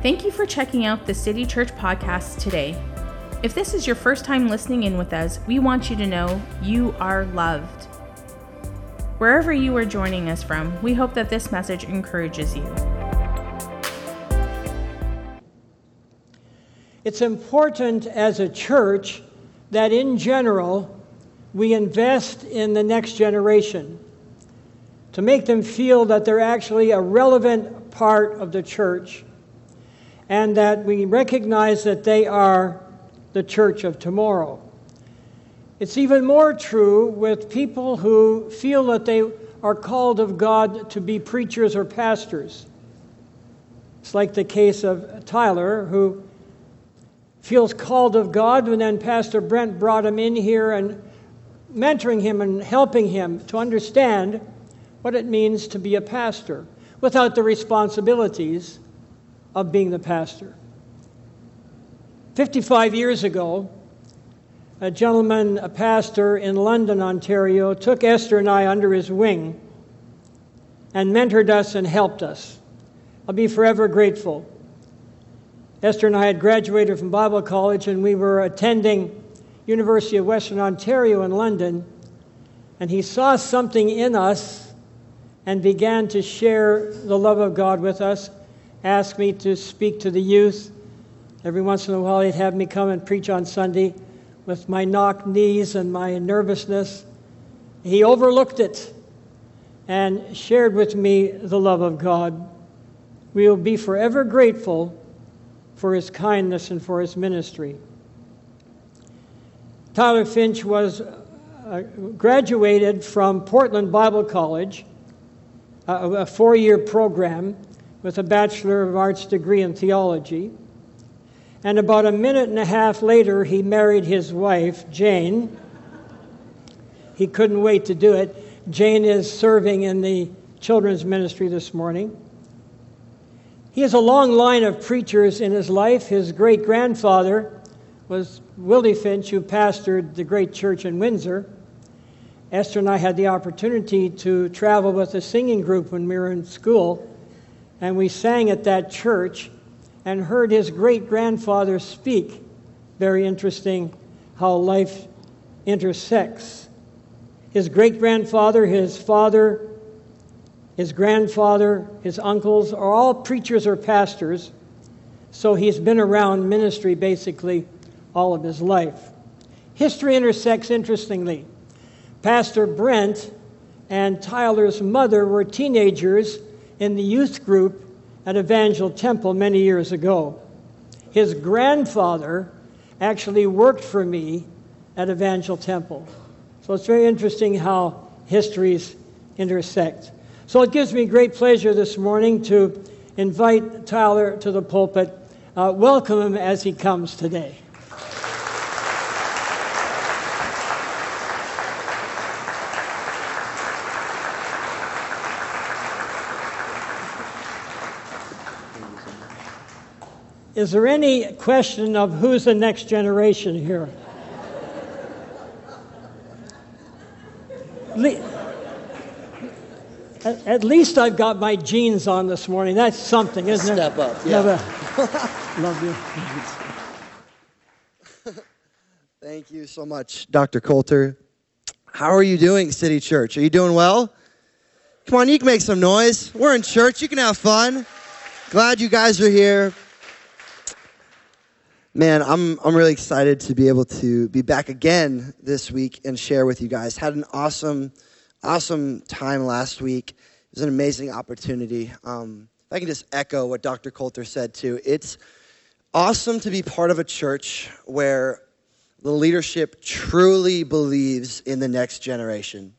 Thank you for checking out the City Church podcast today. If this is your first time listening in with us, we want you to know you are loved. Wherever you are joining us from, we hope that this message encourages you. It's important as a church that in general we invest in the next generation to make them feel that they're actually a relevant part of the church and that we recognize that they are the church of tomorrow. It's even more true with people who feel that they are called of God to be preachers or pastors. It's like the case of Tyler, who feels called of God, and then Pastor Brent brought him in here and mentoring him and helping him to understand what it means to be a pastor without the responsibilities of being the pastor. 55 years ago, a gentleman, a pastor in London, Ontario, took Esther and I under his wing and mentored us and helped us. I'll be forever grateful. Esther and I had graduated from Bible college and we were attending University of Western Ontario in London, and he saw something in us and began to share the love of God with us, asked me to speak to the youth. Every once in a while, he'd have me come and preach on Sunday with my knocked knees and my nervousness. He overlooked it and shared with me the love of God. We will be forever grateful for his kindness and for his ministry. Tyler Finch was uh, graduated from Portland Bible College, uh, a four year program with a Bachelor of Arts degree in theology. And about a minute and a half later, he married his wife, Jane. He couldn't wait to do it. Jane is serving in the children's ministry this morning. He has a long line of preachers in his life. His great grandfather was Willie Finch, who pastored the great church in Windsor. Esther and I had the opportunity to travel with a singing group when we were in school, and we sang at that church and heard his great grandfather speak. Very interesting how life intersects. His great grandfather, his father, his grandfather, his uncles are all preachers or pastors, so he's been around ministry basically all of his life. History intersects interestingly. Pastor Brent and Tyler's mother were teenagers in the youth group at Evangel Temple many years ago. His grandfather actually worked for me at Evangel Temple. So it's very interesting how histories intersect. So it gives me great pleasure this morning to invite Tyler to the pulpit. Uh, welcome him as he comes today. Is there any question of who's the next generation here? At least I've got my jeans on this morning. That's something, isn't Step it? Step up. Yeah. Love you. Thank you so much, Dr. Coulter. How are you doing, City Church? Are you doing well? Come on, you can make some noise. We're in church. You can have fun. Glad you guys are here. Man, I'm, I'm really excited to be able to be back again this week and share with you guys. Had an awesome, awesome time last week. It was an amazing opportunity. Um, if I can just echo what Dr. Coulter said too, it's awesome to be part of a church where the leadership truly believes in the next generation.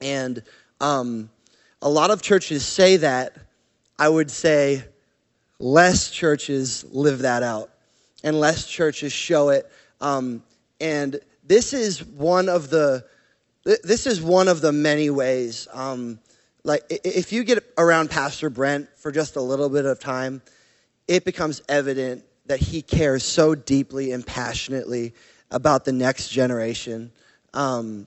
And um, a lot of churches say that. I would say less churches live that out and less churches show it. Um, and this is one of the this is one of the many ways. Um, like if you get around Pastor Brent for just a little bit of time, it becomes evident that he cares so deeply and passionately about the next generation, um,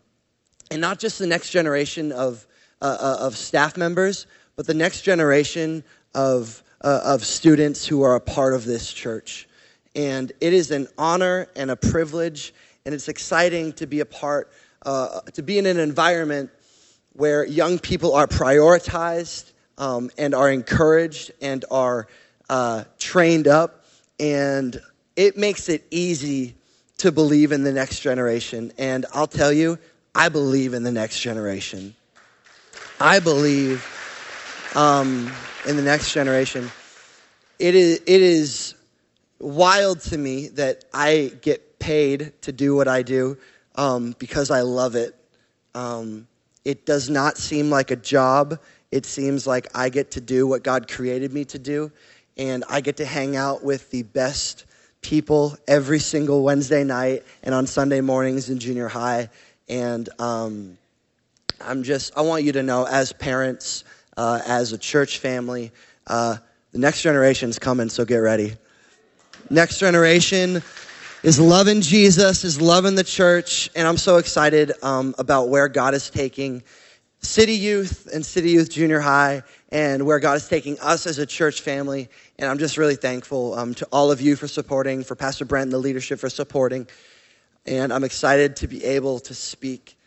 and not just the next generation of uh, uh of staff members, but the next generation of uh, of students who are a part of this church. And it is an honor and a privilege, and it's exciting to be a part, uh, to be in an environment where young people are prioritized um, and are encouraged and are uh, trained up. And it makes it easy to believe in the next generation. And I'll tell you, I believe in the next generation. I believe um, in the next generation. It is, it is wild to me that I get paid to do what I do um, because I love it. Um, it does not seem like a job. It seems like I get to do what God created me to do, and I get to hang out with the best people every single Wednesday night and on Sunday mornings in junior high. And um, I'm just, I want you to know, as parents, uh, as a church family, uh, the next generation is coming, so get ready. Next generation is loving Jesus, is loving the church, and I'm so excited um, about where God is taking City Youth and City Youth Junior High and where God is taking us as a church family. And I'm just really thankful um, to all of you for supporting, for Pastor Brent and the leadership for supporting. And I'm excited to be able to speak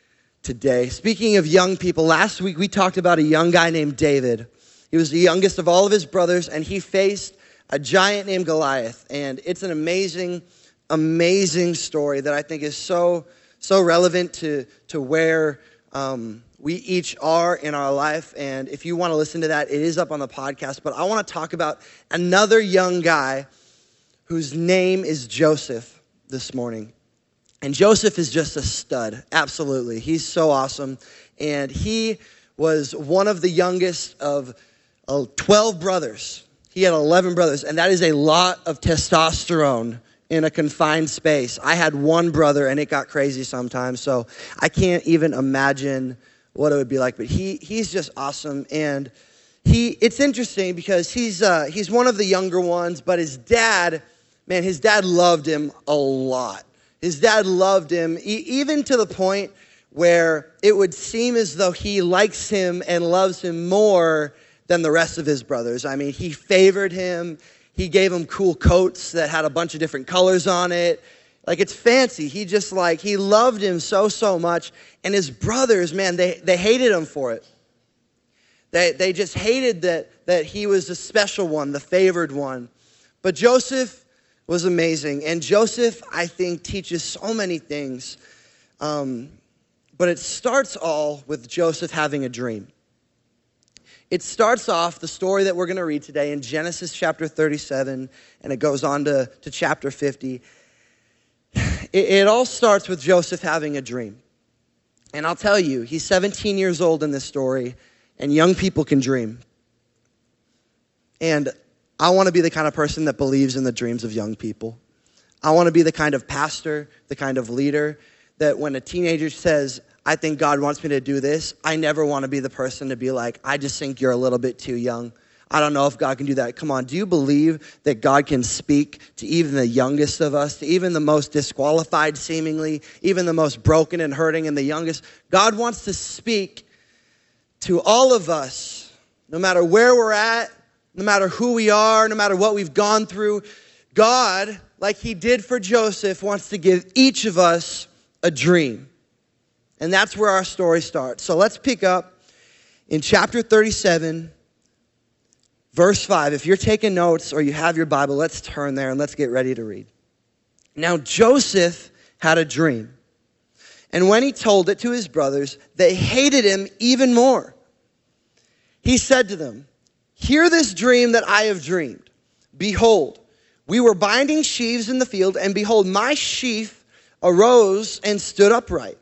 today. Speaking of young people, last week we talked about a young guy named David. He was the youngest of all of his brothers, and he faced a giant named Goliath. And it's an amazing, amazing story that I think is so, so relevant to, to where um, we each are in our life. And if you want to listen to that, it is up on the podcast. But I want to talk about another young guy whose name is Joseph this morning. And Joseph is just a stud, absolutely. He's so awesome. And he was one of the youngest of uh, 12 brothers. He had 11 brothers, and that is a lot of testosterone in a confined space. I had one brother, and it got crazy sometimes, so I can't even imagine what it would be like. But he, he's just awesome, and he, it's interesting because he's, uh, he's one of the younger ones, but his dad, man, his dad loved him a lot. His dad loved him, even to the point where it would seem as though he likes him and loves him more than the rest of his brothers. I mean, he favored him. He gave him cool coats that had a bunch of different colors on it. Like it's fancy. He just like he loved him so so much and his brothers, man, they they hated him for it. They they just hated that that he was the special one, the favored one. But Joseph was amazing. And Joseph, I think, teaches so many things. Um, but it starts all with Joseph having a dream. It starts off the story that we're going to read today in Genesis chapter 37, and it goes on to, to chapter 50. It, it all starts with Joseph having a dream. And I'll tell you, he's 17 years old in this story, and young people can dream. And I want to be the kind of person that believes in the dreams of young people. I want to be the kind of pastor, the kind of leader that when a teenager says, I think God wants me to do this. I never want to be the person to be like, I just think you're a little bit too young. I don't know if God can do that. Come on, do you believe that God can speak to even the youngest of us, to even the most disqualified, seemingly, even the most broken and hurting, and the youngest? God wants to speak to all of us, no matter where we're at, no matter who we are, no matter what we've gone through. God, like He did for Joseph, wants to give each of us a dream. And that's where our story starts. So let's pick up in chapter 37, verse 5. If you're taking notes or you have your Bible, let's turn there and let's get ready to read. Now, Joseph had a dream. And when he told it to his brothers, they hated him even more. He said to them, Hear this dream that I have dreamed. Behold, we were binding sheaves in the field, and behold, my sheaf arose and stood upright.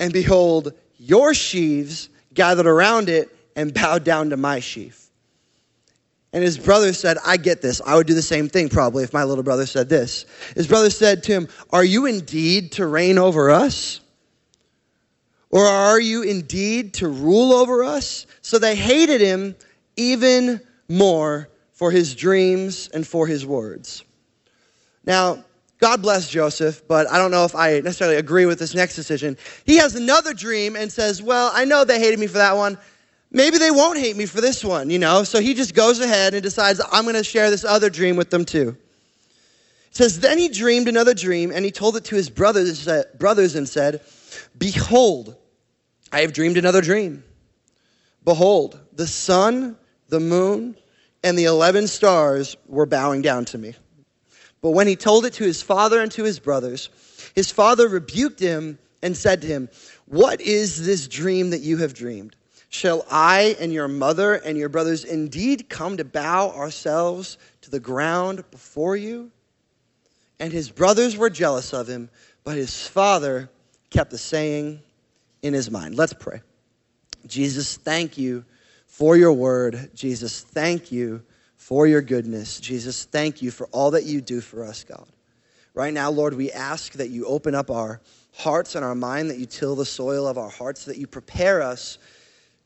And behold, your sheaves gathered around it and bowed down to my sheaf. And his brother said, I get this. I would do the same thing probably if my little brother said this. His brother said to him, Are you indeed to reign over us? Or are you indeed to rule over us? So they hated him even more for his dreams and for his words. Now, God bless Joseph, but I don't know if I necessarily agree with this next decision. He has another dream and says, Well, I know they hated me for that one, maybe they won't hate me for this one, you know? So he just goes ahead and decides, I'm going to share this other dream with them too. It says, Then he dreamed another dream, and he told it to his brothers, brothers and said, Behold, I have dreamed another dream. Behold, the sun, the moon, and the 11 stars were bowing down to me. But when he told it to his father and to his brothers, his father rebuked him and said to him, What is this dream that you have dreamed? Shall I and your mother and your brothers indeed come to bow ourselves to the ground before you? And his brothers were jealous of him, but his father kept the saying in his mind. Let's pray. Jesus, thank you for your word. Jesus, thank you for your goodness. Jesus, thank you for all that you do for us, God. Right now, Lord, we ask that you open up our hearts and our mind, that you till the soil of our hearts, that you prepare us,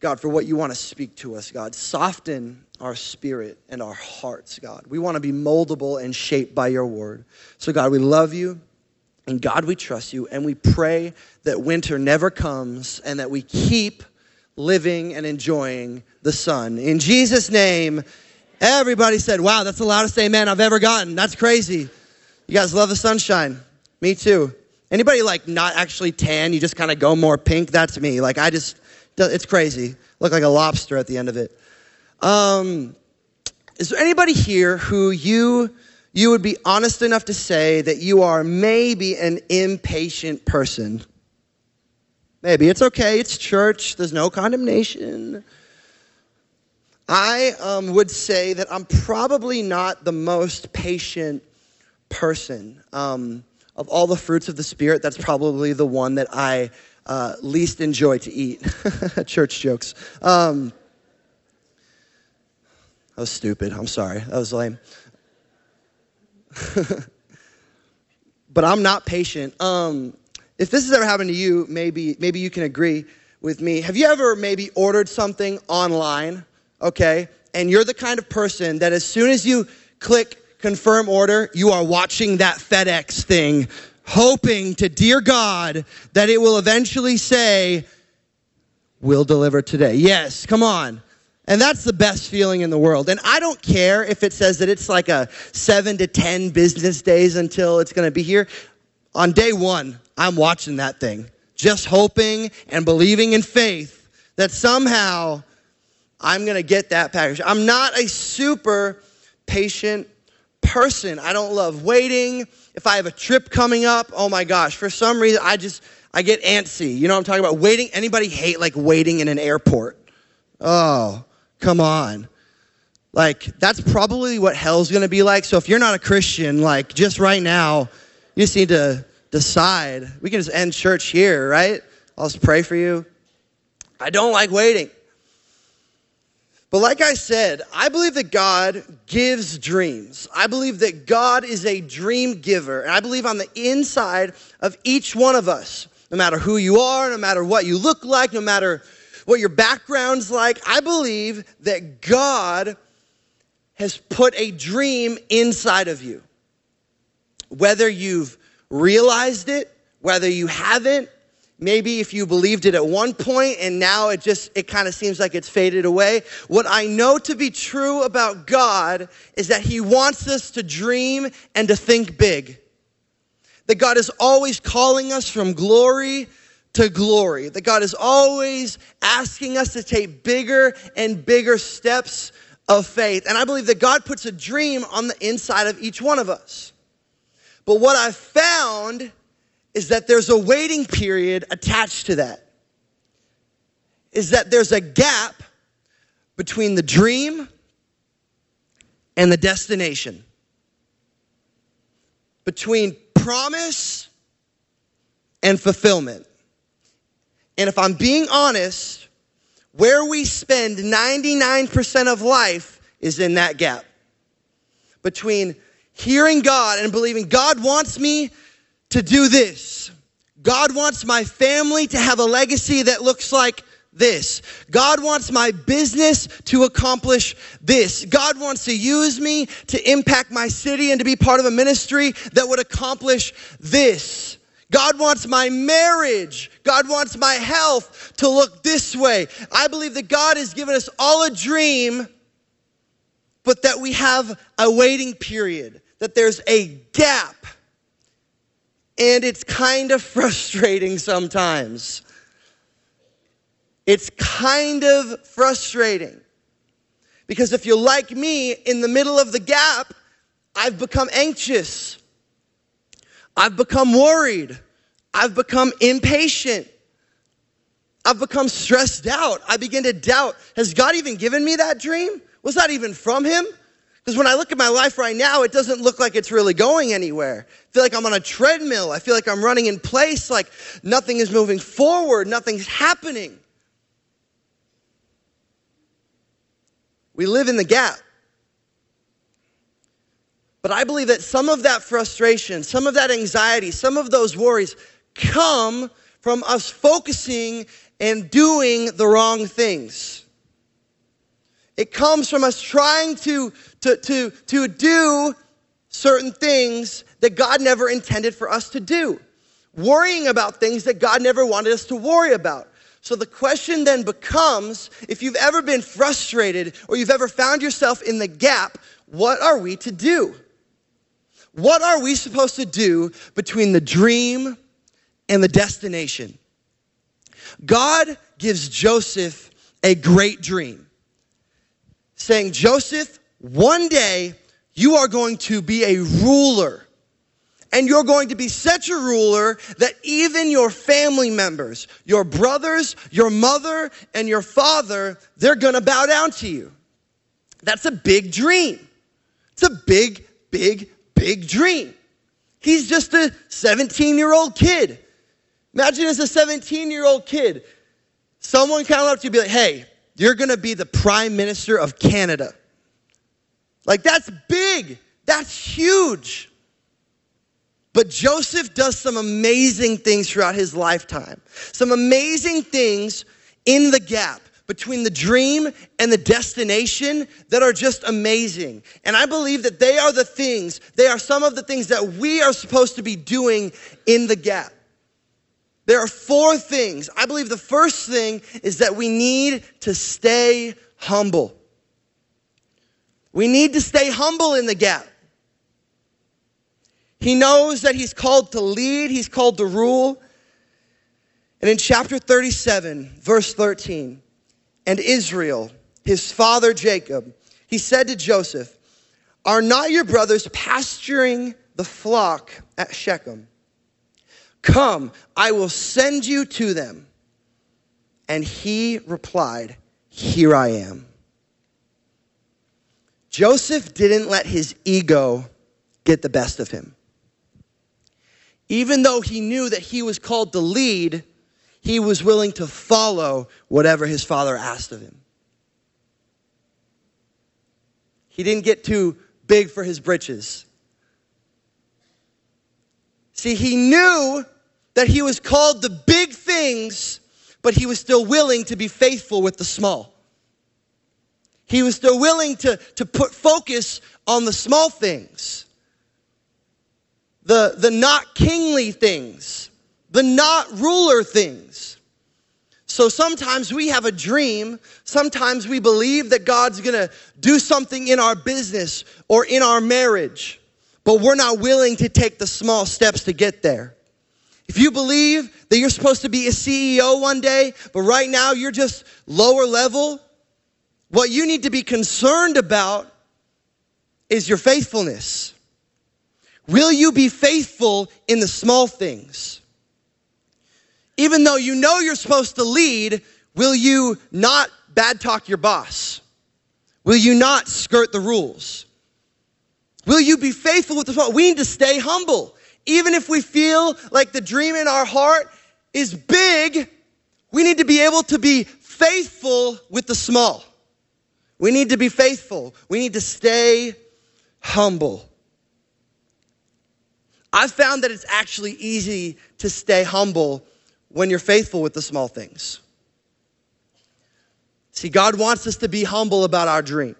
God, for what you want to speak to us, God. Soften our spirit and our hearts, God. We want to be moldable and shaped by your word. So, God, we love you. And God, we trust you. And we pray that winter never comes and that we keep living and enjoying the sun. In Jesus' name, everybody said, Wow, that's the loudest amen I've ever gotten. That's crazy. You guys love the sunshine. Me too. Anybody like not actually tan, you just kind of go more pink? That's me. Like, I just, it's crazy. Look like a lobster at the end of it. Um, is there anybody here who you you would be honest enough to say that you are maybe an impatient person? Maybe it's okay. It's church. There's no condemnation. I um, would say that I'm probably not the most patient person. Um, of all the fruits of the Spirit, that's probably the one that I uh, least enjoy to eat. Church jokes. Um, that was stupid. I'm sorry. That was lame. but I'm not patient. Um, if this has ever happened to you, maybe maybe you can agree with me. Have you ever maybe ordered something online, okay? And you're the kind of person that as soon as you click confirm order, you are watching that FedEx thing, hoping to dear God that it will eventually say, We'll deliver today. Yes, come on. And that's the best feeling in the world. And I don't care if it says that it's like a seven to 10 business days until it's going to be here. On day one, I'm watching that thing, just hoping and believing in faith that somehow I'm going to get that package. I'm not a super patient person. I don't love waiting. If I have a trip coming up, oh my gosh, for some reason, I just, I get antsy. You know what I'm talking about? Waiting. Anybody hate like waiting in an airport? Oh, come on. Like, that's probably what hell's gonna be like. So if you're not a Christian, like, just right now, you just need to decide. We can just end church here, right? I'll just pray for you. I don't like waiting. But like I said, I believe that God gives dreams. I believe that God is a dream giver. And I believe on the inside of each one of us, no matter who you are, no matter what you look like, no matter what your background's like, I believe that God has put a dream inside of you. Whether you've realized it, whether you haven't, maybe if you believed it at one point and now it just it kind of seems like it's faded away what i know to be true about god is that he wants us to dream and to think big that god is always calling us from glory to glory. That God is always asking us to take bigger and bigger steps of faith. And I believe that God puts a dream on the inside of each one of us. But what I've found is that there's a waiting period attached to that. Is that there's a gap between the dream and the destination. Between promise and fulfillment. And if I'm being honest, where we spend 99% of life is in that gap between hearing God and believing God wants me to do this. God wants my family to have a legacy that looks like this. God wants my business to accomplish this. God wants to use me to impact my city and to be part of a ministry that would accomplish this. God wants my marriage. God wants my health to look this way. I believe that God has given us all a dream, but that we have a waiting period, that there's a gap. And it's kind of frustrating sometimes. It's kind of frustrating. Because if you're like me, in the middle of the gap, I've become anxious. I've become worried. I've become impatient. I've become stressed out. I begin to doubt has God even given me that dream? Was that even from Him? Because when I look at my life right now, it doesn't look like it's really going anywhere. I feel like I'm on a treadmill. I feel like I'm running in place, like nothing is moving forward, nothing's happening. We live in the gap. But I believe that some of that frustration, some of that anxiety, some of those worries come from us focusing and doing the wrong things. It comes from us trying to, to, to, to do certain things that God never intended for us to do, worrying about things that God never wanted us to worry about. So the question then becomes if you've ever been frustrated or you've ever found yourself in the gap, what are we to do? What are we supposed to do between the dream and the destination? God gives Joseph a great dream, saying, Joseph, one day you are going to be a ruler and you're going to be such a ruler that even your family members, your brothers, your mother, and your father, they're gonna bow down to you. That's a big dream. It's a big, big, big dream. He's just a 17 year old kid. Imagine as a 17 year old kid, someone come up to you and be like, hey, you're gonna be the prime minister of Canada. Like, that's big. That's huge. But Joseph does some amazing things throughout his lifetime. Some amazing things in the gap between the dream and the destination that are just amazing. And I believe that they are the things, they are some of the things that we are supposed to be doing in the gap. There are four things. I believe the first thing is that we need to stay humble. We need to stay humble in the gap. He knows that he's called to lead, he's called to rule. And in chapter 37, verse 13, and Israel, his father Jacob, he said to Joseph, Are not your brothers pasturing the flock at Shechem? Come, I will send you to them. And he replied, Here I am. Joseph didn't let his ego get the best of him. Even though he knew that he was called to lead, he was willing to follow whatever his father asked of him. He didn't get too big for his britches. See, he knew that he was called the big things, but he was still willing to be faithful with the small. He was still willing to, to put focus on the small things the, the not kingly things, the not ruler things. So sometimes we have a dream. Sometimes we believe that God's gonna do something in our business or in our marriage, but we're not willing to take the small steps to get there. If you believe that you're supposed to be a CEO one day, but right now you're just lower level, what you need to be concerned about is your faithfulness. Will you be faithful in the small things? Even though you know you're supposed to lead, will you not bad talk your boss? Will you not skirt the rules? Will you be faithful with the small? We need to stay humble. Even if we feel like the dream in our heart is big, we need to be able to be faithful with the small. We need to be faithful. We need to stay humble. I've found that it's actually easy to stay humble when you're faithful with the small things. See, God wants us to be humble about our dream.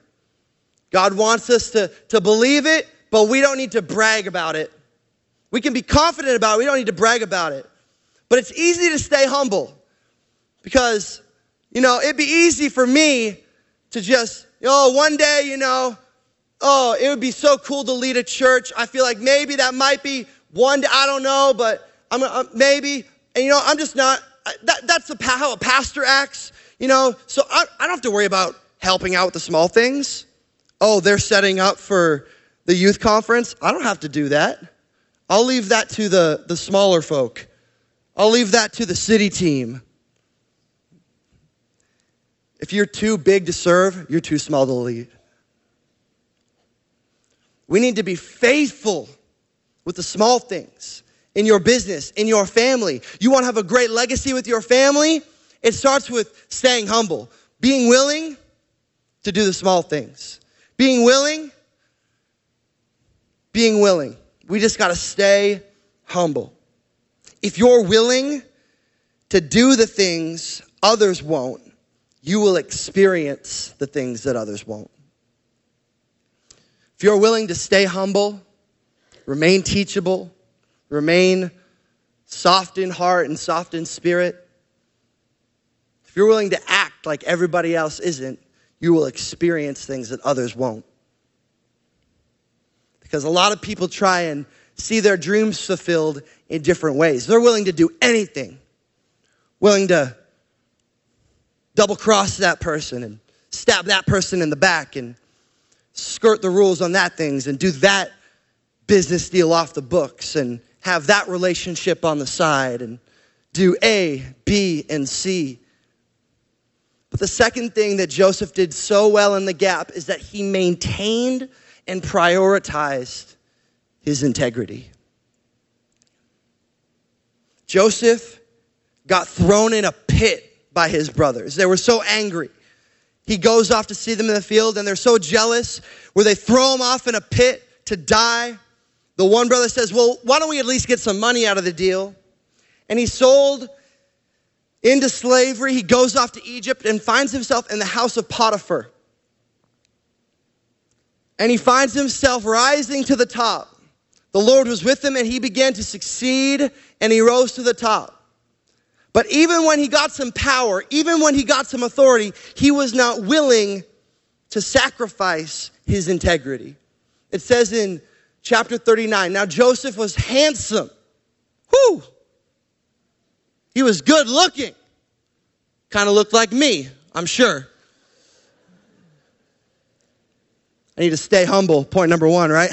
God wants us to, to believe it, but we don't need to brag about it. We can be confident about it. We don't need to brag about it. But it's easy to stay humble because, you know, it'd be easy for me to just, oh, one day, you know, oh, it would be so cool to lead a church. I feel like maybe that might be one day, I don't know, but I'm, uh, maybe, and you know, I'm just not, that, that's a, how a pastor acts, you know, so I, I don't have to worry about helping out with the small things. Oh, they're setting up for the youth conference. I don't have to do that. I'll leave that to the, the smaller folk. I'll leave that to the city team. If you're too big to serve, you're too small to lead. We need to be faithful with the small things in your business, in your family. You want to have a great legacy with your family? It starts with staying humble, being willing to do the small things, being willing, being willing. We just got to stay humble. If you're willing to do the things others won't, you will experience the things that others won't. If you're willing to stay humble, remain teachable, remain soft in heart and soft in spirit, if you're willing to act like everybody else isn't, you will experience things that others won't. Because a lot of people try and see their dreams fulfilled in different ways. They're willing to do anything, willing to double cross that person and stab that person in the back and skirt the rules on that things and do that business deal off the books and have that relationship on the side and do A, B, and C. But the second thing that Joseph did so well in the gap is that he maintained and prioritized his integrity. Joseph got thrown in a pit by his brothers. They were so angry. He goes off to see them in the field and they're so jealous where they throw him off in a pit to die. The one brother says, Well, why don't we at least get some money out of the deal? And he sold into slavery. He goes off to Egypt and finds himself in the house of Potiphar. And he finds himself rising to the top. The Lord was with him and he began to succeed and he rose to the top. But even when he got some power, even when he got some authority, he was not willing to sacrifice his integrity. It says in chapter 39 now Joseph was handsome. Whoo! He was good looking. Kind of looked like me, I'm sure. I need to stay humble. Point number one, right?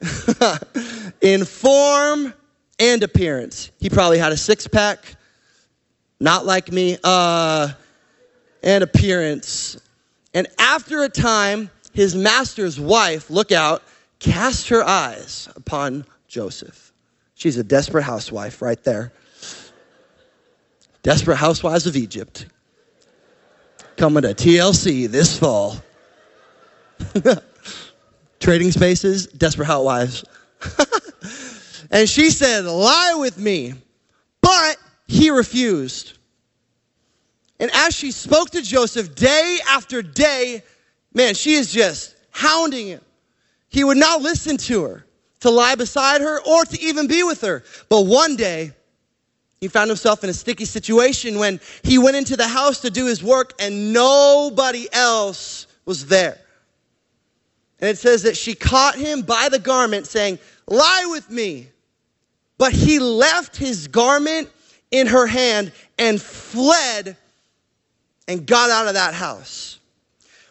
in form and appearance. He probably had a six pack, not like me, uh, and appearance. And after a time, his master's wife, look out, cast her eyes upon Joseph. She's a desperate housewife right there. Desperate Housewives of Egypt. Coming to TLC this fall. Trading Spaces, Desperate Housewives. and she said, Lie with me. But he refused. And as she spoke to Joseph day after day, man, she is just hounding him. He would not listen to her, to lie beside her, or to even be with her. But one day, he found himself in a sticky situation when he went into the house to do his work and nobody else was there. And it says that she caught him by the garment, saying, Lie with me. But he left his garment in her hand and fled and got out of that house.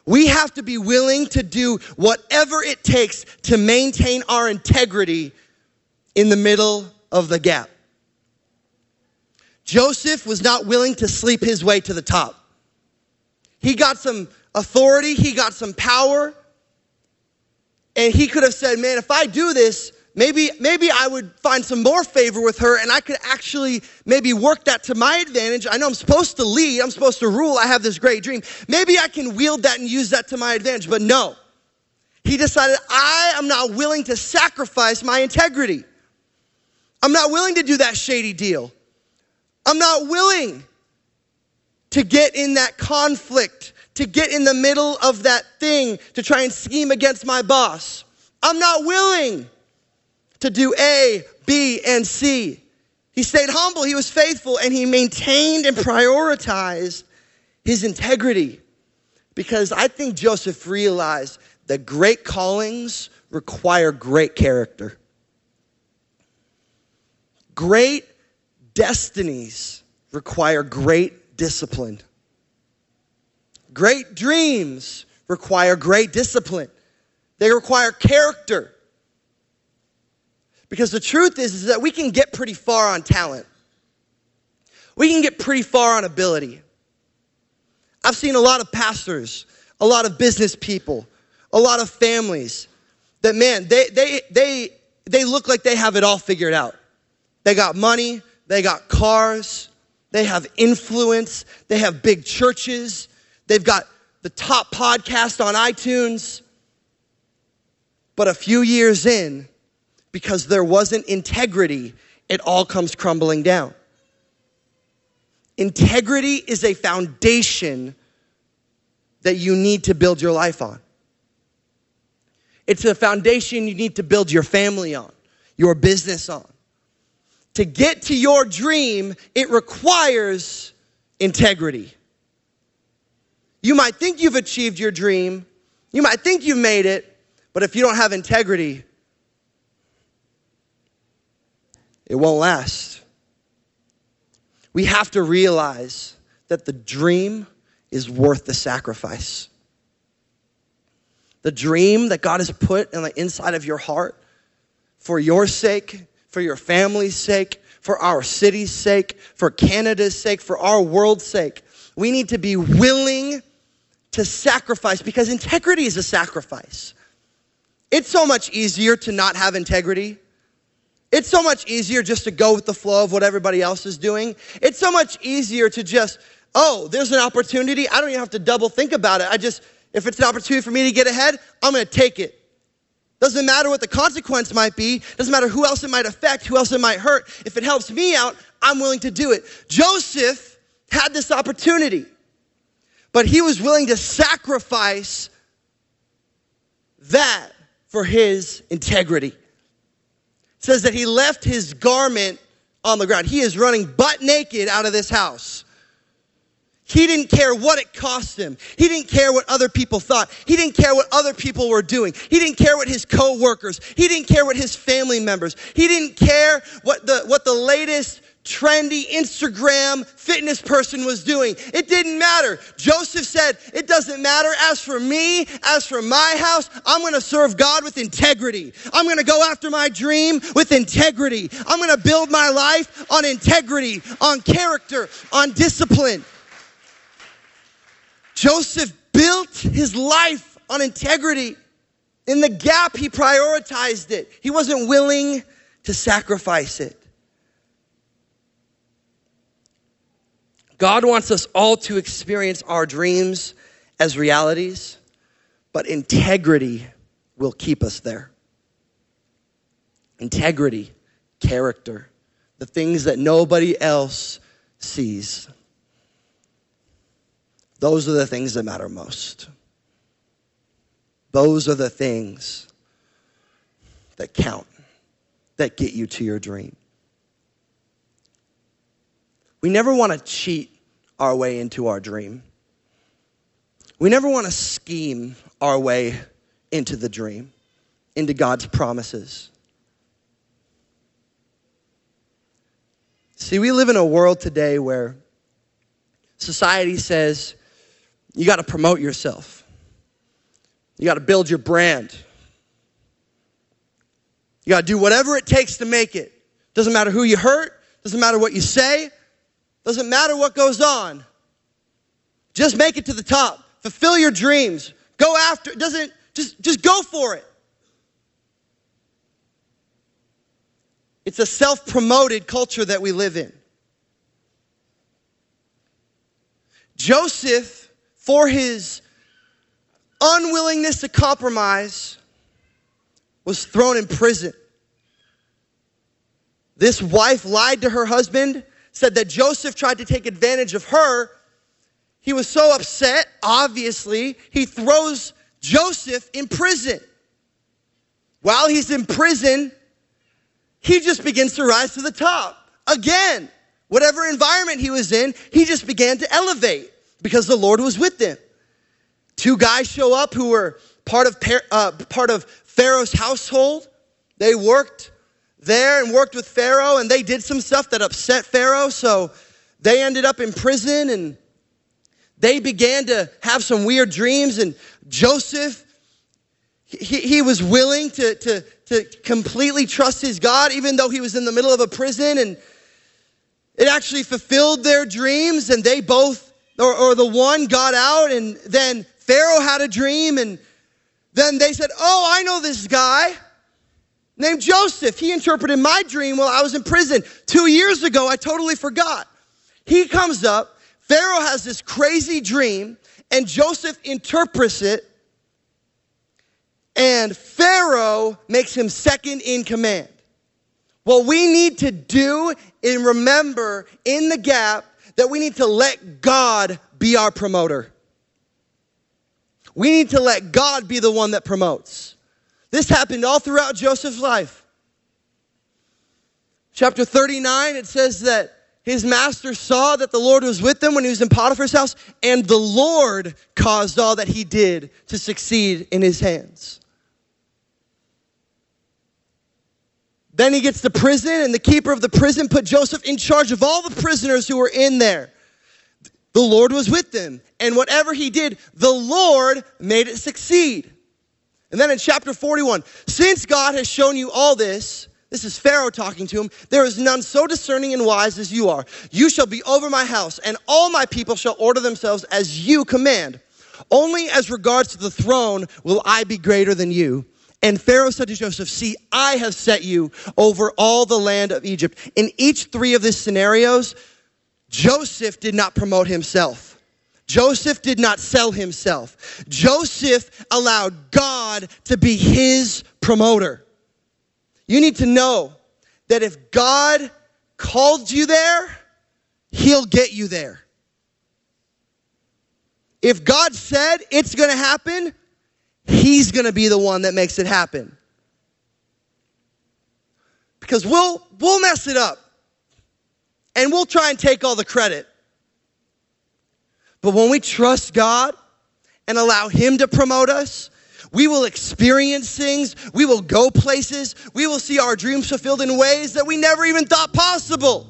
We have to be willing to do whatever it takes to maintain our integrity in the middle of the gap. Joseph was not willing to sleep his way to the top. He got some authority, he got some power, and he could have said, Man, if I do this, maybe, maybe I would find some more favor with her and I could actually maybe work that to my advantage. I know I'm supposed to lead, I'm supposed to rule, I have this great dream. Maybe I can wield that and use that to my advantage. But no, he decided, I am not willing to sacrifice my integrity. I'm not willing to do that shady deal. I'm not willing to get in that conflict to get in the middle of that thing to try and scheme against my boss. I'm not willing to do A, B, and C. He stayed humble, he was faithful, and he maintained and prioritized his integrity. Because I think Joseph realized that great callings require great character. Great destinies require great discipline. Great dreams require great discipline. They require character. Because the truth is, is that we can get pretty far on talent. We can get pretty far on ability. I've seen a lot of pastors, a lot of business people, a lot of families that man, they they they they look like they have it all figured out. They got money, they got cars, they have influence, they have big churches, they've got the top podcast on iTunes. But a few years in, because there wasn't integrity, it all comes crumbling down. Integrity is a foundation that you need to build your life on. It's a foundation you need to build your family on, your business on. To get to your dream, it requires integrity. You might think you've achieved your dream, you might think you've made it, but if you don't have integrity, it won't last. We have to realize that the dream is worth the sacrifice. The dream that God has put in the inside of your heart for your sake, for your family's sake, for our city's sake, for Canada's sake, for our world's sake. We need to be willing to sacrifice because integrity is a sacrifice. It's so much easier to not have integrity. It's so much easier just to go with the flow of what everybody else is doing. It's so much easier to just, oh, there's an opportunity. I don't even have to double think about it. I just, if it's an opportunity for me to get ahead, I'm going to take it. Doesn't matter what the consequence might be, doesn't matter who else it might affect, who else it might hurt. If it helps me out, I'm willing to do it. Joseph had this opportunity, but he was willing to sacrifice that for his integrity. It says that he left his garment on the ground. He is running butt naked out of this house. He didn't care what it cost him. He didn't care what other people thought. He didn't care what other people were doing. He didn't care what his co-workers. He didn't care what his family members. He didn't care what the what the latest trendy Instagram fitness person was doing. It didn't matter. Joseph said, It doesn't matter. As for me, as for my house, I'm going to serve God with integrity. I'm going to go after my dream with integrity. I'm going to build my life on integrity, on character, on discipline. Joseph built his life on integrity. In the gap, he prioritized it. He wasn't willing to sacrifice it. God wants us all to experience our dreams as realities, but integrity will keep us there. Integrity, character, the things that nobody else sees. Those are the things that matter most. Those are the things that count, that get you to your dream. We never want to cheat our way into our dream. We never want to scheme our way into the dream, into God's promises. See, we live in a world today where society says you got to promote yourself. You got to build your brand. You got to do whatever it takes to make it. Doesn't matter who you hurt, doesn't matter what you say, doesn't matter what goes on. Just make it to the top. Fulfill your dreams. Go after it. Doesn't just just go for it. It's a self-promoted culture that we live in. Joseph for his unwillingness to compromise, was thrown in prison. This wife lied to her husband, said that Joseph tried to take advantage of her. He was so upset, obviously, he throws Joseph in prison. While he's in prison, he just begins to rise to the top again. Whatever environment he was in, he just began to elevate because the Lord was with him. Two guys show up who were part of, uh, part of Pharaoh's household. They worked there and worked with Pharaoh, and they did some stuff that upset Pharaoh. So they ended up in prison and they began to have some weird dreams. And Joseph, he, he was willing to, to, to completely trust his God, even though he was in the middle of a prison. And it actually fulfilled their dreams, and they both, or, or the one got out, and then Pharaoh had a dream, and then they said, Oh, I know this guy named Joseph. He interpreted my dream while I was in prison two years ago. I totally forgot. He comes up, Pharaoh has this crazy dream, and Joseph interprets it, and Pharaoh makes him second in command. What we need to do and remember in the gap that we need to let God be our promoter. We need to let God be the one that promotes. This happened all throughout Joseph's life. Chapter 39, it says that his master saw that the Lord was with him when he was in Potiphar's house, and the Lord caused all that he did to succeed in his hands. Then he gets to prison, and the keeper of the prison put Joseph in charge of all the prisoners who were in there. The Lord was with them, and whatever he did, the Lord made it succeed. And then in chapter 41, since God has shown you all this, this is Pharaoh talking to him. There is none so discerning and wise as you are. You shall be over my house, and all my people shall order themselves as you command. Only as regards to the throne will I be greater than you. And Pharaoh said to Joseph, See, I have set you over all the land of Egypt. In each three of these scenarios, Joseph did not promote himself. Joseph did not sell himself. Joseph allowed God to be his promoter. You need to know that if God called you there, he'll get you there. If God said it's going to happen, He's going to be the one that makes it happen. Because we'll, we'll mess it up and we'll try and take all the credit. But when we trust God and allow Him to promote us, we will experience things, we will go places, we will see our dreams fulfilled in ways that we never even thought possible.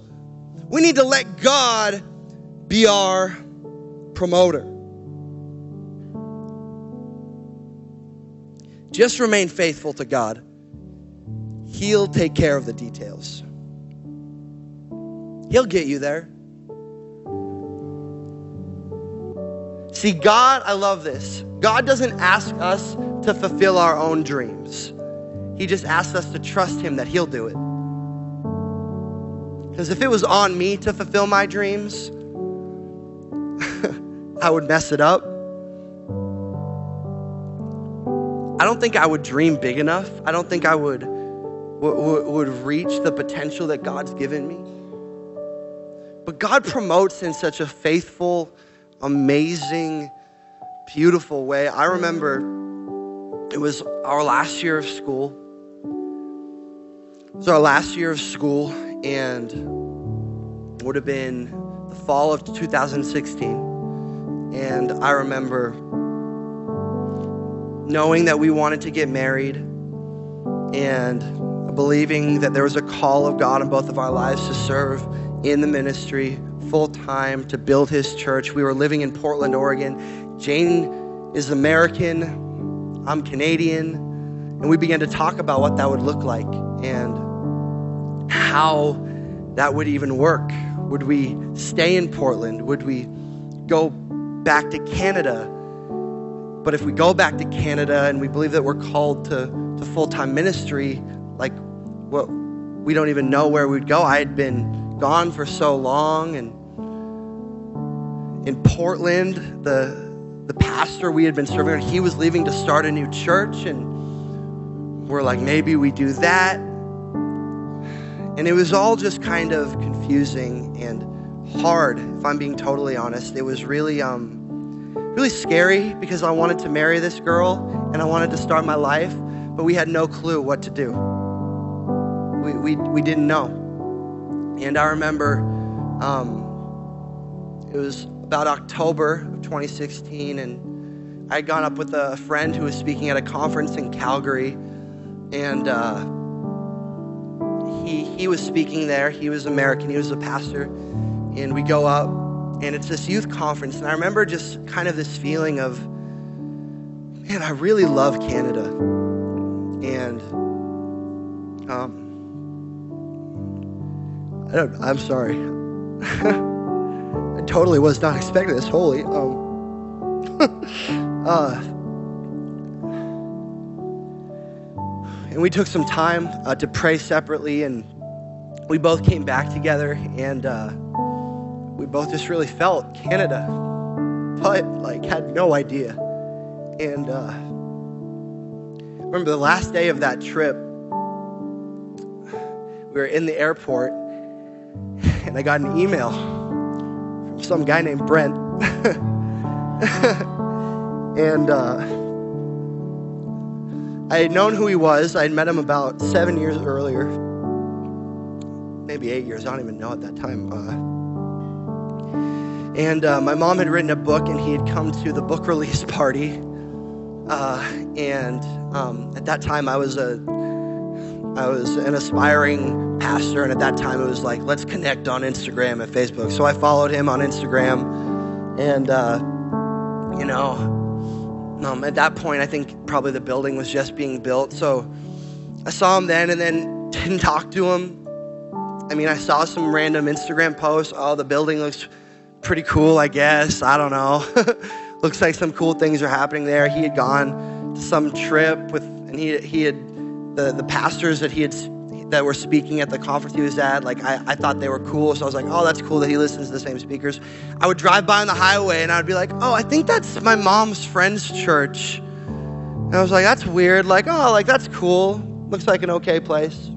We need to let God be our promoter. Just remain faithful to God. He'll take care of the details. He'll get you there. See, God, I love this. God doesn't ask us to fulfill our own dreams, He just asks us to trust Him that He'll do it. Because if it was on me to fulfill my dreams, I would mess it up. I don't think I would dream big enough. I don't think I would, would, would reach the potential that God's given me. But God promotes in such a faithful, amazing, beautiful way. I remember it was our last year of school. It was our last year of school, and would have been the fall of 2016. And I remember knowing that we wanted to get married and believing that there was a call of God in both of our lives to serve in the ministry full time to build his church. We were living in Portland, Oregon. Jane is American, I'm Canadian, and we began to talk about what that would look like and how that would even work. Would we stay in Portland? Would we go back to Canada? But if we go back to Canada and we believe that we're called to, to full time ministry, like what we don't even know where we'd go. I had been gone for so long and in Portland, the the pastor we had been serving, he was leaving to start a new church, and we're like, maybe we do that. And it was all just kind of confusing and hard, if I'm being totally honest. It was really um really scary because I wanted to marry this girl and I wanted to start my life, but we had no clue what to do. we, we, we didn't know. And I remember um, it was about October of 2016, and I had gone up with a friend who was speaking at a conference in Calgary, and uh, he, he was speaking there. He was American, he was a pastor, and we go up, and it's this youth conference, and I remember just kind of this feeling of, man, I really love Canada. And um, I don't, I'm sorry. I totally was not expecting this. Holy. Um, uh, and we took some time uh, to pray separately, and we both came back together, and uh, we both just really felt Canada, but like had no idea. And uh, remember the last day of that trip, we were in the airport, and I got an email some guy named Brent. and uh, I had known who he was. I had met him about seven years earlier, maybe eight years. I don't even know at that time. Uh, and uh, my mom had written a book, and he had come to the book release party. Uh, and um, at that time, I was a I was an aspiring pastor, and at that time, it was like, let's connect on Instagram and Facebook. So I followed him on Instagram, and uh, you know, um, at that point, I think probably the building was just being built. So I saw him then, and then didn't talk to him. I mean, I saw some random Instagram posts. Oh, the building looks pretty cool, I guess. I don't know. looks like some cool things are happening there. He had gone to some trip with, and he he had the the pastors that he had that were speaking at the conference he was at. Like I, I thought they were cool, so I was like, oh, that's cool that he listens to the same speakers. I would drive by on the highway and I'd be like, oh, I think that's my mom's friend's church. And I was like, that's weird. Like, oh, like that's cool. Looks like an okay place.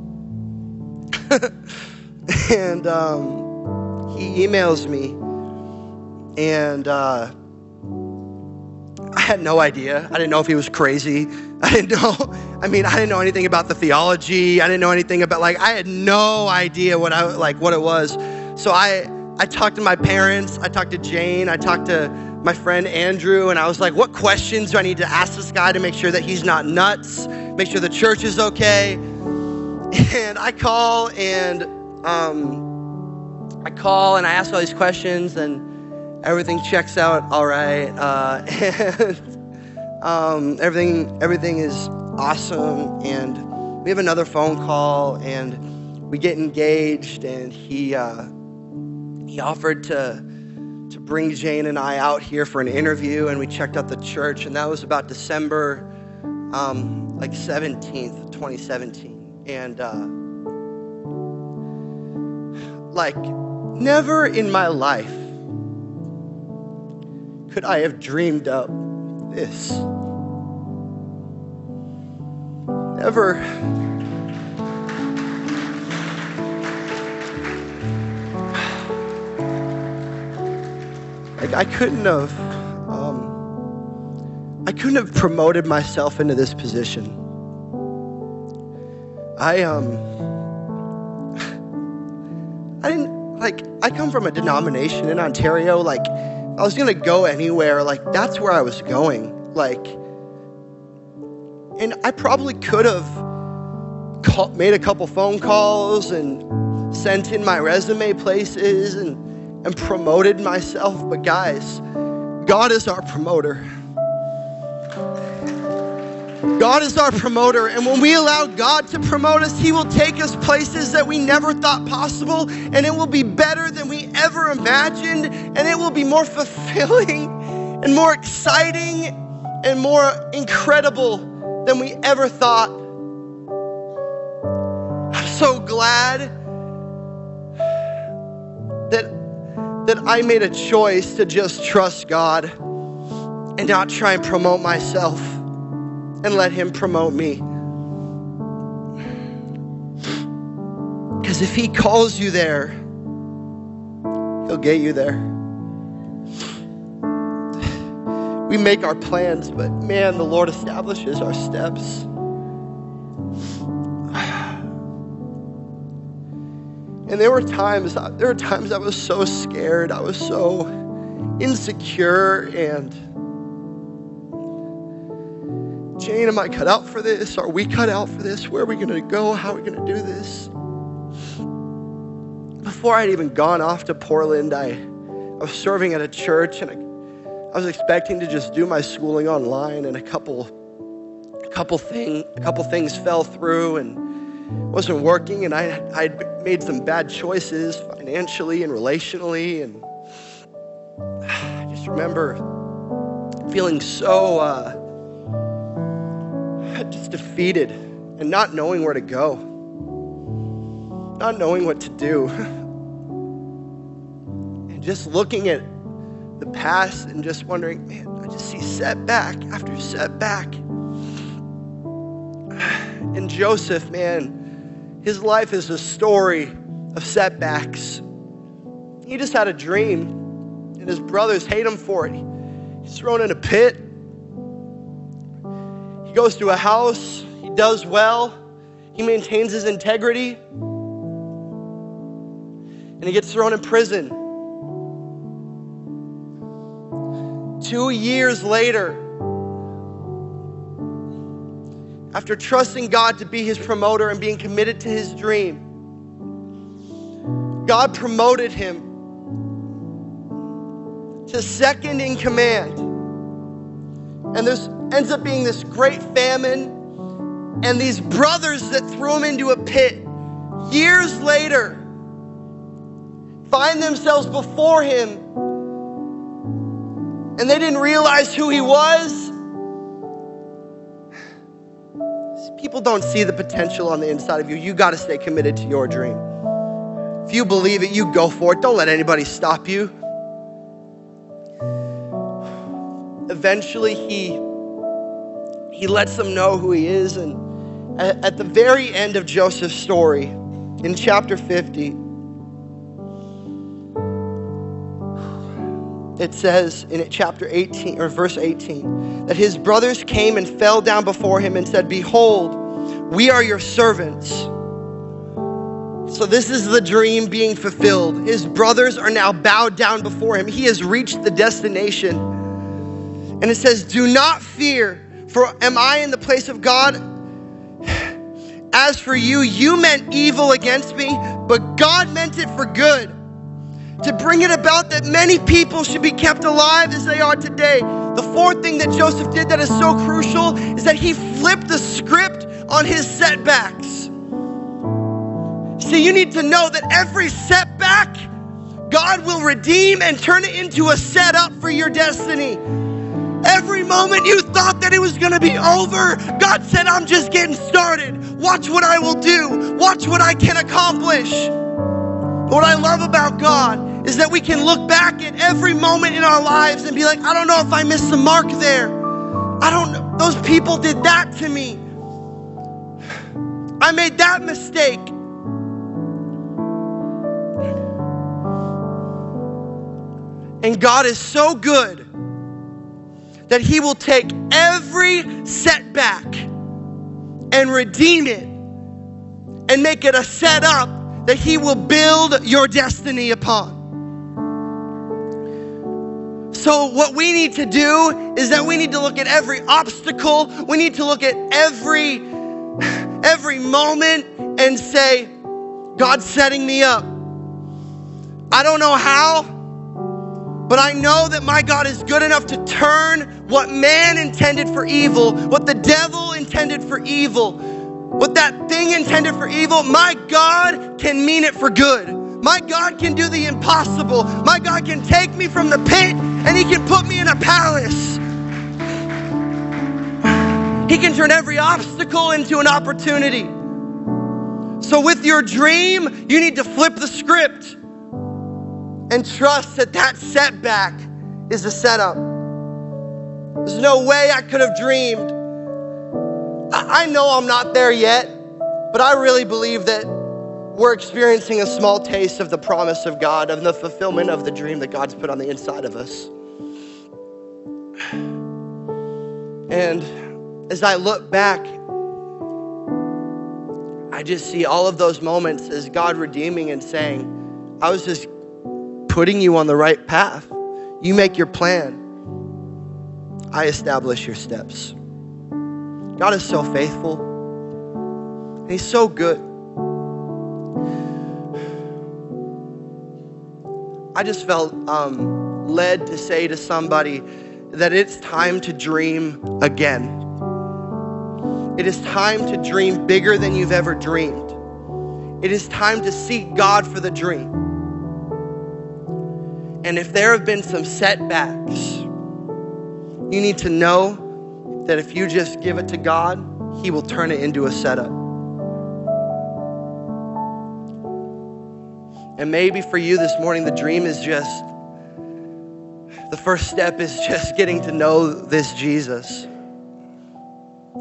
and um, he emails me, and. Uh, I had no idea. I didn't know if he was crazy. I didn't know. I mean, I didn't know anything about the theology. I didn't know anything about like I had no idea what I like what it was. So I I talked to my parents. I talked to Jane. I talked to my friend Andrew, and I was like, what questions do I need to ask this guy to make sure that he's not nuts? Make sure the church is okay. And I call and um, I call and I ask all these questions and everything checks out all right, uh, and um, everything everything is awesome. And we have another phone call, and we get engaged, and he uh, he offered to to bring Jane and I out here for an interview, and we checked out the church, and that was about December um, like 17th, 2017, and. Uh, like, never in my life could I have dreamed up this? Never. Like I couldn't have, um, I couldn't have promoted myself into this position. I um, I didn't like. I come from a denomination in Ontario, like I was going to go anywhere. Like, that's where I was going. Like, and I probably could have made a couple phone calls and sent in my resume places and, and promoted myself. But, guys, God is our promoter. God is our promoter, and when we allow God to promote us, He will take us places that we never thought possible, and it will be better than we ever imagined, and it will be more fulfilling and more exciting and more incredible than we ever thought. I'm so glad that, that I made a choice to just trust God and not try and promote myself and let Him promote me. Because if He calls you there, He'll get you there. We make our plans, but man, the Lord establishes our steps. And there were times, there were times I was so scared. I was so insecure and Jane, am I cut out for this? Are we cut out for this? Where are we going to go? How are we going to do this? Before I'd even gone off to Portland, I, I was serving at a church and I, I was expecting to just do my schooling online and a couple a couple thing a couple things fell through and wasn't working and I I'd made some bad choices financially and relationally and I just remember feeling so uh, just defeated and not knowing where to go, not knowing what to do, and just looking at the past and just wondering, man, I just see setback after setback. And Joseph, man, his life is a story of setbacks. He just had a dream, and his brothers hate him for it. He's thrown in a pit goes to a house, he does well, he maintains his integrity, and he gets thrown in prison. Two years later, after trusting God to be his promoter and being committed to his dream, God promoted him to second in command. And there's ends up being this great famine. And these brothers that threw him into a pit years later find themselves before him and they didn't realize who he was. People don't see the potential on the inside of you. You got to stay committed to your dream. If you believe it, you go for it. Don't let anybody stop you. Eventually, he he lets them know who he is. And at the very end of Joseph's story, in chapter 50, it says in chapter 18 or verse 18 that his brothers came and fell down before him and said, Behold, we are your servants. So, this is the dream being fulfilled. His brothers are now bowed down before him. He has reached the destination. And it says, Do not fear. For am I in the place of God? As for you, you meant evil against me, but God meant it for good. To bring it about that many people should be kept alive as they are today. The fourth thing that Joseph did that is so crucial is that he flipped the script on his setbacks. See, you need to know that every setback, God will redeem and turn it into a setup for your destiny. Every moment you thought that it was going to be over, God said, I'm just getting started. Watch what I will do, watch what I can accomplish. What I love about God is that we can look back at every moment in our lives and be like, I don't know if I missed the mark there. I don't know. Those people did that to me. I made that mistake. And God is so good that He will take every setback and redeem it and make it a setup that He will build your destiny upon. So, what we need to do is that we need to look at every obstacle, we need to look at every every moment and say, God's setting me up. I don't know how, but I know that my God is good enough to turn what man intended for evil, what the devil intended for evil, what that thing intended for evil, my God can mean it for good. My God can do the impossible. My God can take me from the pit and He can put me in a palace. He can turn every obstacle into an opportunity. So, with your dream, you need to flip the script and trust that that setback is a setup. There's no way I could have dreamed. I know I'm not there yet, but I really believe that we're experiencing a small taste of the promise of God, of the fulfillment of the dream that God's put on the inside of us. And as I look back, I just see all of those moments as God redeeming and saying, I was just putting you on the right path. You make your plan, I establish your steps. God is so faithful, He's so good. I just felt um, led to say to somebody that it's time to dream again. It is time to dream bigger than you've ever dreamed. It is time to seek God for the dream. And if there have been some setbacks, you need to know that if you just give it to God, He will turn it into a setup. And maybe for you this morning, the dream is just the first step is just getting to know this Jesus.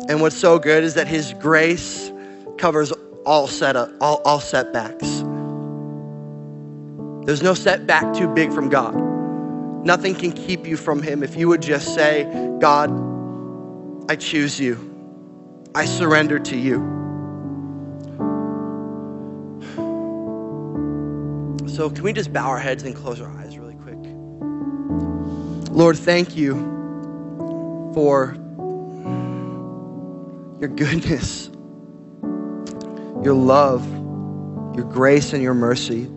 And what's so good is that his grace covers all setup, all, all setbacks. There's no setback too big from God. Nothing can keep you from him if you would just say, God, I choose you. I surrender to you. So, can we just bow our heads and close our eyes really quick? Lord, thank you for your goodness, your love, your grace, and your mercy.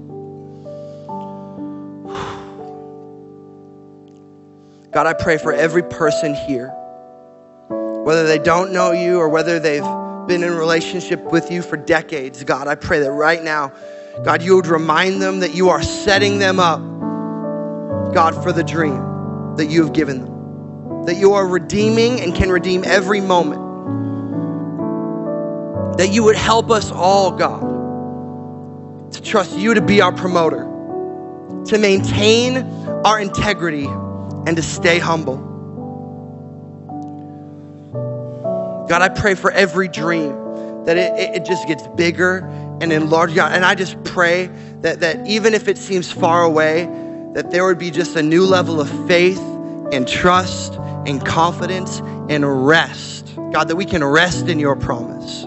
God, I pray for every person here, whether they don't know you or whether they've been in relationship with you for decades. God, I pray that right now, God, you would remind them that you are setting them up, God, for the dream that you have given them. That you are redeeming and can redeem every moment. That you would help us all, God, to trust you to be our promoter, to maintain our integrity, and to stay humble. God, I pray for every dream that it, it, just gets bigger and enlarged. God, and I just pray that, that even if it seems far away, that there would be just a new level of faith and trust and confidence and rest. God, that we can rest in your promise.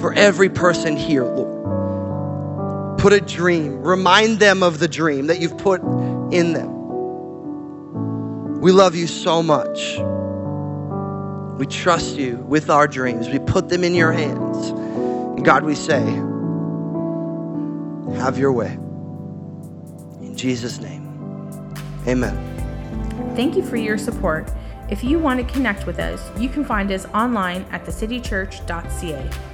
For every person here, Lord, put a dream, remind them of the dream that you've put in them. We love you so much. We trust you with our dreams. We put them in your hands. And God, we say, have your way. In Jesus' name, amen. Thank you for your support. If you want to connect with us, you can find us online at thecitychurch.ca.